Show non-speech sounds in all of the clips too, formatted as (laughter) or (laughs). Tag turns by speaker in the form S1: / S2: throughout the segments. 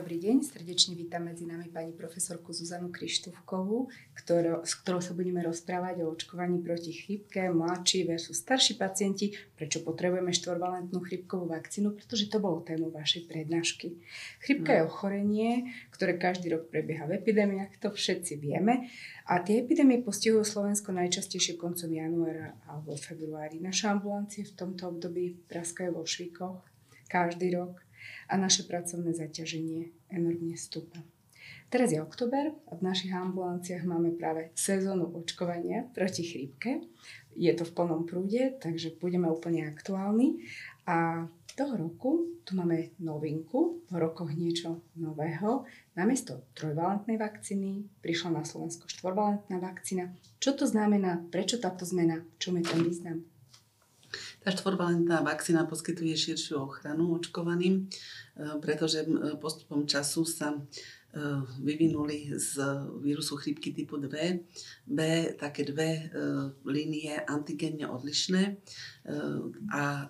S1: Dobrý deň, srdečne vítam medzi nami pani profesorku Zuzanu Krištúvkovú, ktorou, s ktorou sa budeme rozprávať o očkovaní proti chrípke, mladší versus starší pacienti, prečo potrebujeme štvorvalentnú chrípkovú vakcínu, pretože to bolo tému vašej prednášky. Chrípka no. je ochorenie, ktoré každý rok prebieha v epidémiách, to všetci vieme. A tie epidémie postihujú Slovensko najčastejšie koncom januára alebo februári. Naše ambulancie v tomto období praskajú vo švíkoch každý rok a naše pracovné zaťaženie enormne stúpa. Teraz je oktober a v našich ambulanciách máme práve sezónu očkovania proti chrípke. Je to v plnom prúde, takže budeme úplne aktuálni. A toho roku tu máme novinku, v rokoch niečo nového. Namiesto trojvalentnej vakcíny prišla na Slovensko štvorvalentná vakcína. Čo to znamená? Prečo táto zmena? Čo je ten význam?
S2: Tá štvorvalentná vakcína poskytuje širšiu ochranu očkovaným, eh, pretože eh, postupom času sa eh, vyvinuli z vírusu chrípky typu 2 B také dve línie antigénne odlišné a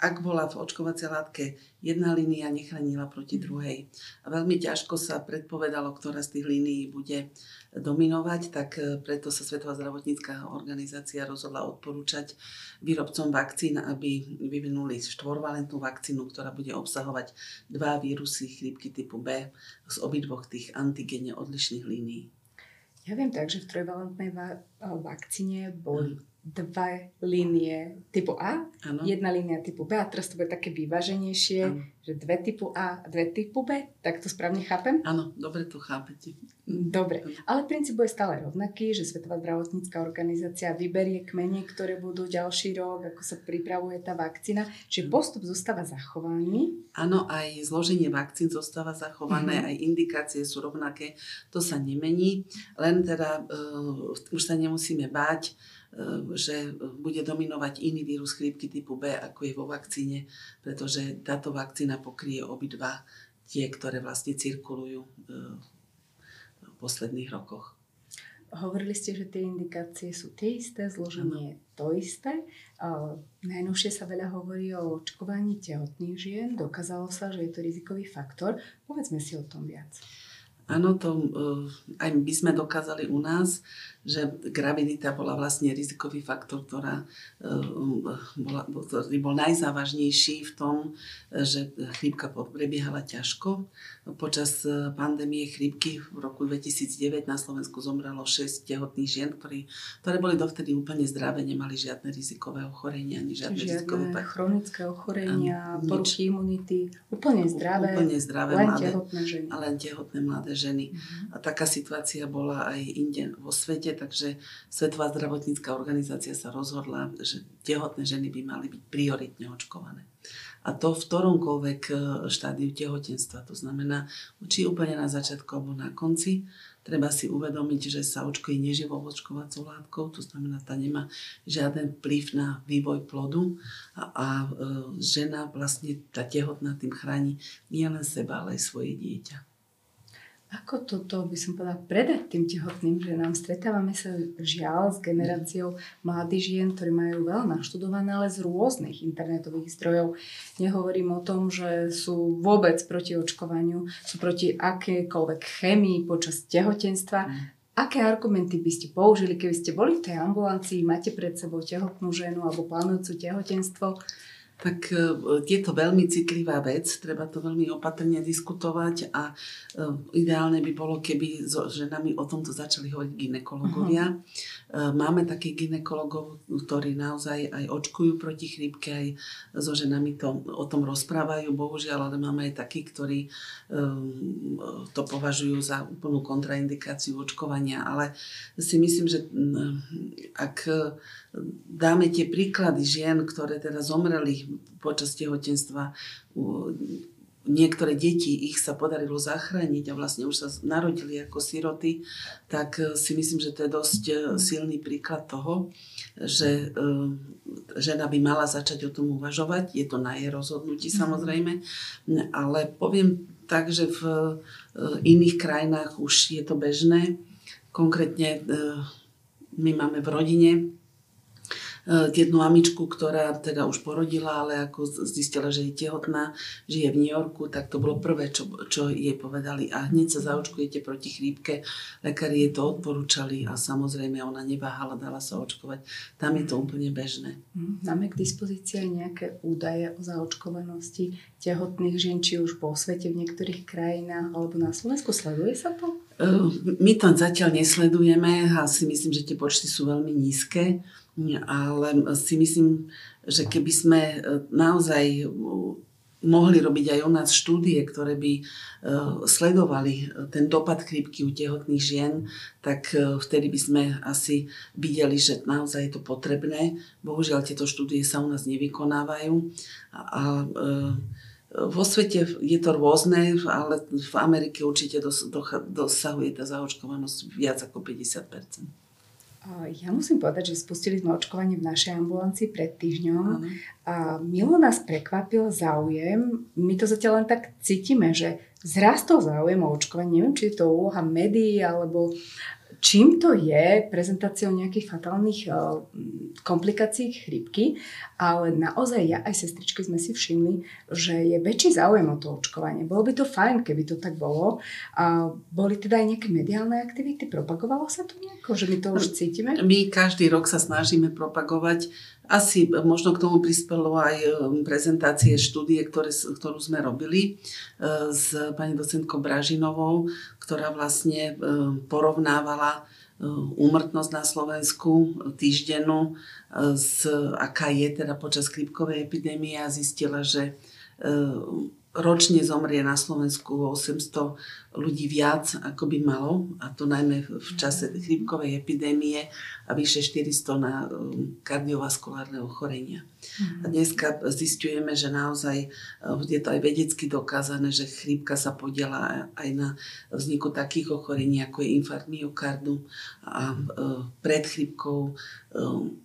S2: ak bola v očkovacej látke jedna línia, nechránila proti druhej. A veľmi ťažko sa predpovedalo, ktorá z tých línií bude dominovať, tak e, preto sa Svetová zdravotnícká organizácia rozhodla odporúčať výrobcom vakcín, aby vyvinuli štvorvalentnú vakcínu, ktorá bude obsahovať dva vírusy chrípky typu B z obidvoch tých antigénne odlišných línií.
S1: Ja viem tak, že v trojvalentnej va- vakcíne boli mm dve línie typu A, ano. jedna línia typu B a teraz to bude také vyváženejšie, ano. že dve typu A a dve typu B, tak to správne chápem?
S2: Áno, dobre to chápete.
S1: Dobre, ale princíp je stále rovnaký, že Svetová zdravotnícká organizácia vyberie kmene, ktoré budú ďalší rok, ako sa pripravuje tá vakcína, čiže postup zostáva zachovaný.
S2: Áno, aj zloženie vakcín zostáva zachované, uh-huh. aj indikácie sú rovnaké, to sa nemení, len teda uh, už sa nemusíme báť, že bude dominovať iný vírus chrípky typu B, ako je vo vakcíne, pretože táto vakcína pokrie obidva tie, ktoré vlastne cirkulujú eh, v posledných rokoch.
S1: Hovorili ste, že tie indikácie sú tie isté, zloženie je to isté. Najnovšie sa veľa hovorí o očkovaní tehotných žien. Dokázalo sa, že je to rizikový faktor. Povedzme si o tom viac.
S2: Áno, to eh, aj by sme dokázali u nás, že gravidita bola vlastne rizikový faktor, ktorá, eh, bola, ktorý bol najzávažnejší v tom, že chrípka prebiehala ťažko. Počas eh, pandémie chrípky v roku 2009 na Slovensku zomrelo 6 tehotných žien, ktorí, ktoré boli dovtedy úplne zdravé, nemali žiadne rizikové ochorenia, ani žiadne, žiadne rizikové
S1: chronické ochorenia, poruchy imunity, úplne zdravé,
S2: úplne zdravé
S1: len mladé, tehotné ženy.
S2: len tehotné mladé ženy. Uh-huh. A taká situácia bola aj inde vo svete, takže Svetová zdravotnícká organizácia sa rozhodla, že tehotné ženy by mali byť prioritne očkované. A to v ktoromkoľvek e, štádiu tehotenstva. To znamená, či úplne na začiatku alebo na konci. Treba si uvedomiť, že sa očkuje neživou očkovacou látkou, to znamená, tá nemá žiaden vplyv na vývoj plodu a, a e, žena vlastne, tá tehotná tým chráni nie len seba, ale aj svoje dieťa.
S1: Ako toto by som povedala predať tým tehotným ženám? Stretávame sa žiaľ s generáciou mladých žien, ktorí majú veľa naštudované, ale z rôznych internetových zdrojov. Nehovorím o tom, že sú vôbec proti očkovaniu, sú proti akékoľvek chemii počas tehotenstva. Mm. Aké argumenty by ste použili, keby ste boli v tej ambulancii, máte pred sebou tehotnú ženu alebo plánujúcu tehotenstvo?
S2: Tak e, je to veľmi citlivá vec, treba to veľmi opatrne diskutovať a e, ideálne by bolo, keby so ženami o tomto začali hovoriť ginekologovia. Uh-huh. Máme takých ginekologov, ktorí naozaj aj očkujú proti chrípke, aj so ženami to, o tom rozprávajú, bohužiaľ, ale máme aj takých, ktorí to považujú za úplnú kontraindikáciu očkovania, ale si myslím, že ak dáme tie príklady žien, ktoré teda zomreli počas tehotenstva, niektoré deti, ich sa podarilo zachrániť a vlastne už sa narodili ako siroty, tak e, si myslím, že to je dosť e, silný príklad toho, že e, žena by mala začať o tom uvažovať. Je to na jej rozhodnutí mhm. samozrejme, ale poviem tak, že v iných krajinách už je to bežné. Konkrétne my máme v rodine jednu mamičku, ktorá teda už porodila, ale ako zistila, že je tehotná, žije v New Yorku, tak to bolo prvé, čo, čo jej povedali. A hneď sa zaočkujete proti chrípke. Lekári jej to odporúčali a samozrejme ona neváhala, dala sa očkovať. Tam je to úplne bežné.
S1: Hm, máme k dispozícii nejaké údaje o zaočkovanosti tehotných žien, či už po svete v niektorých krajinách alebo na Slovensku. Sleduje sa to?
S2: My to zatiaľ nesledujeme a si myslím, že tie počty sú veľmi nízke, ale si myslím, že keby sme e, naozaj mohli robiť aj u nás štúdie, ktoré by e, sledovali ten dopad chrípky u tehotných žien, tak e, vtedy by sme asi videli, že naozaj je to potrebné. Bohužiaľ tieto štúdie sa u nás nevykonávajú. A, vo svete je to rôzne, ale v Amerike určite dos, dosahuje tá zaočkovanosť viac ako 50
S1: ja musím povedať, že spustili sme očkovanie v našej ambulancii pred týždňom a milo nás prekvapil záujem. My to zatiaľ len tak cítime, že zrastol záujem o očkovanie. Neviem, či je to úloha médií alebo čím to je prezentáciou nejakých fatálnych eh, komplikácií chrípky, ale naozaj ja aj sestričky sme si všimli, že je väčší záujem o to očkovanie. Bolo by to fajn, keby to tak bolo. A boli teda aj nejaké mediálne aktivity? Propagovalo sa to nejako, že my to už cítime?
S2: My každý rok sa snažíme propagovať asi možno k tomu prispelo aj um, prezentácie štúdie, ktoré, ktorú sme robili uh, s pani docentkou Bražinovou, ktorá vlastne um, porovnávala uh, úmrtnosť na Slovensku týždennú, uh, aká je teda počas chrípkovej epidémie a zistila, že ročne zomrie na Slovensku 800 ľudí viac, ako by malo, a to najmä v čase chrípkovej epidémie a vyše 400 na um, kardiovaskulárne ochorenia. A mhm. dneska zistujeme, že naozaj uh, je to aj vedecky dokázané, že chrípka sa podiela aj na vzniku takých ochorení, ako je infarkt myokardu a uh, pred chrípkou um,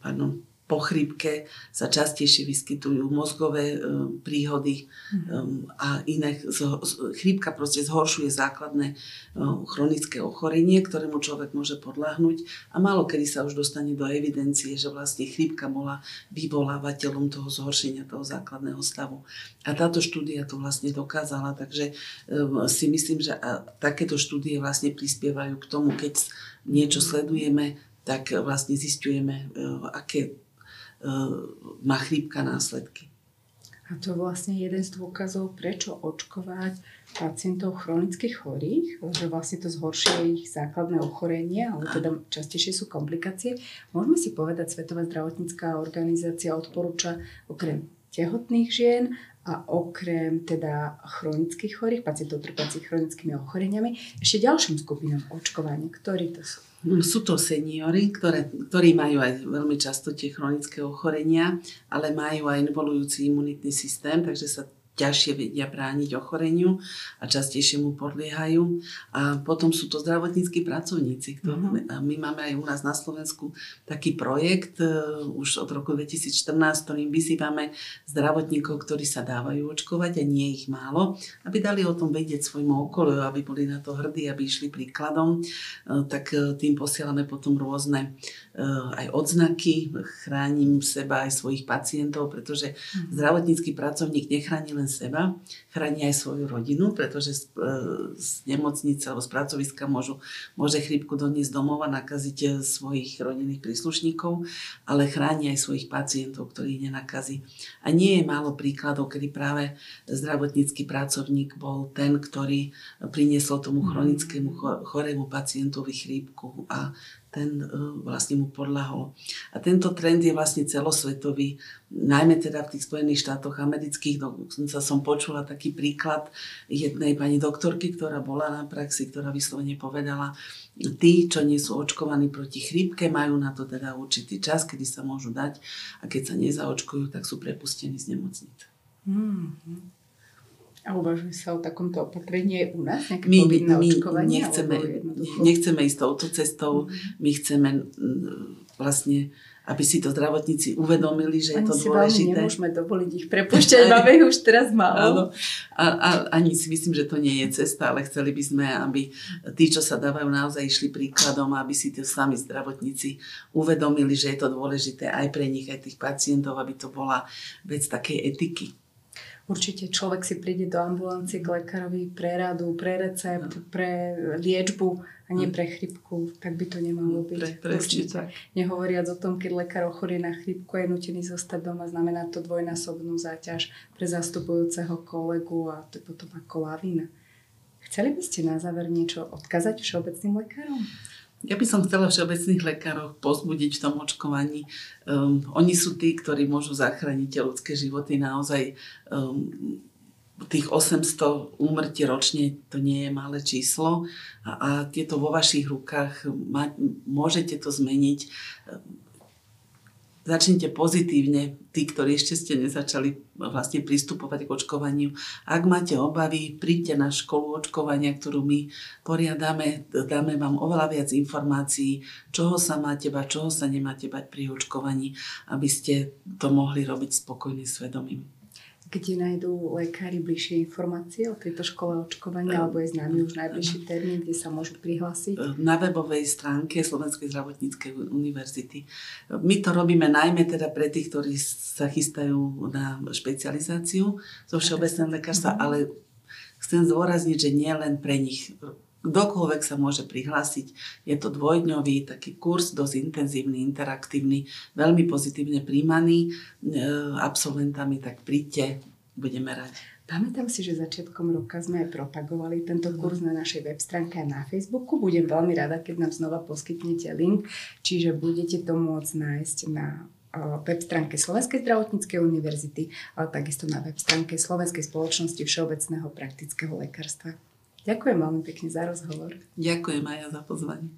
S2: pardon, po chrípke sa častejšie vyskytujú mozgové e, príhody mm. a iné. Chrípka proste zhoršuje základné e, chronické ochorenie, ktorému človek môže podľahnúť a málo kedy sa už dostane do evidencie, že vlastne chrípka bola vyvolávateľom toho zhoršenia toho základného stavu. A táto štúdia to vlastne dokázala, takže si myslím, že takéto štúdie vlastne prispievajú k tomu, keď niečo sledujeme, tak vlastne zistujeme, aké má chrípka následky.
S1: A to je vlastne jeden z dôkazov, prečo očkovať pacientov chronických chorých, že vlastne to zhoršuje ich základné ochorenie, ale teda častejšie sú komplikácie. Môžeme si povedať, Svetová zdravotnícká organizácia odporúča okrem tehotných žien a okrem teda chronických chorých, pacientov trpiacich chronickými ochoreniami, ešte ďalším skupinám očkovania. Ktorí to sú?
S2: Sú to seniory, ktoré, ktorí majú aj veľmi často tie chronické ochorenia, ale majú aj involujúci imunitný systém, takže sa ťažšie vedia brániť ochoreniu a častejšie mu podliehajú. A potom sú to zdravotníckí pracovníci. Ktorí, uh-huh. My máme aj u nás na Slovensku taký projekt uh, už od roku 2014, ktorým vyzývame zdravotníkov, ktorí sa dávajú očkovať a nie ich málo, aby dali o tom vedieť svojmu okoliu, aby boli na to hrdí, aby išli príkladom. Uh, tak uh, tým posielame potom rôzne aj odznaky, chránim seba aj svojich pacientov, pretože uh-huh. zdravotnícky pracovník nechráni len seba, chráni aj svoju rodinu, pretože z, e, z nemocnice alebo z pracoviska môžu, môže chrípku doniesť domov a nakaziť e, svojich rodinných príslušníkov, ale chráni aj svojich pacientov, ktorých nenakazí. A nie je málo príkladov, kedy práve zdravotnícky pracovník bol ten, ktorý priniesol tomu chronickému chorému pacientovi chrípku a ten e, vlastne mu podľahol. A tento trend je vlastne celosvetový, najmä teda v tých Spojených štátoch amerických. Dokonca som počula taký príklad jednej pani doktorky, ktorá bola na praxi, ktorá vyslovene povedala, tí, čo nie sú očkovaní proti chrípke, majú na to teda určitý čas, kedy sa môžu dať a keď sa nezaočkujú, tak sú prepustení z nemocnice. Mm-hmm.
S1: A uvažuje sa o takomto opatrení aj u nás? Nejaké
S2: My, my nechceme, nechceme ísť touto cestou.
S1: Mhm.
S2: My chceme vlastne, aby si to zdravotníci uvedomili, že je
S1: Ani
S2: to
S1: si
S2: dôležité.
S1: nemôžeme dovoliť ich prepušťať, (laughs) máme ich už teraz
S2: Áno.
S1: málo.
S2: A, a ani si myslím, že to nie je cesta, ale chceli by sme, aby tí, čo sa dávajú, naozaj išli príkladom, aby si to sami zdravotníci uvedomili, že je to dôležité aj pre nich, aj tých pacientov, aby to bola vec takej etiky.
S1: Určite človek si príde do ambulancie k lekárovi pre radu, pre recept, pre liečbu a nie pre chrypku. Tak by to nemalo byť.
S2: Pre,
S1: Určite.
S2: tak.
S1: Nehovoriac o tom, keď lekár ochorie na chrypku je nutený zostať doma, znamená to dvojnásobnú záťaž pre zastupujúceho kolegu a to je potom ako lavina. Chceli by ste na záver niečo odkazať všeobecným lekárom?
S2: Ja by som chcela všeobecných lekárov pozbudiť v tom očkovaní. Um, oni sú tí, ktorí môžu zachrániť tie ľudské životy. Naozaj um, tých 800 úmrtí ročne to nie je malé číslo a, a je to vo vašich rukách. Ma, môžete to zmeniť. Začnite pozitívne, tí, ktorí ešte ste nezačali vlastne pristupovať k očkovaniu. Ak máte obavy, príďte na školu očkovania, ktorú my poriadame, dáme vám oveľa viac informácií, čoho sa máte bať, čoho sa nemáte bať pri očkovaní, aby ste to mohli robiť spokojne svedomím.
S1: Kde nájdú lekári bližšie informácie o tejto škole očkovania, alebo je známy už najbližší termín, kde sa môžu prihlásiť?
S2: na webovej stránke Slovenskej zdravotníckej univerzity. My to robíme najmä teda pre tých, ktorí sa chystajú na špecializáciu zo všeobecného lekárstva, ale chcem zdôrazniť, že nie len pre nich. Kdokoľvek sa môže prihlásiť. Je to dvojdňový taký kurz, dosť intenzívny, interaktívny, veľmi pozitívne príjmaný e, absolventami, tak príďte, budeme radi.
S1: Pamätám si, že začiatkom roka sme aj propagovali tento kurz na našej web stránke a na Facebooku. Budem veľmi rada, keď nám znova poskytnete link, čiže budete to môcť nájsť na o, web stránke Slovenskej zdravotníckej univerzity, ale takisto na web stránke Slovenskej spoločnosti všeobecného praktického lekárstva. Ďakujem veľmi pekne za rozhovor.
S2: Ďakujem aj ja za pozvanie.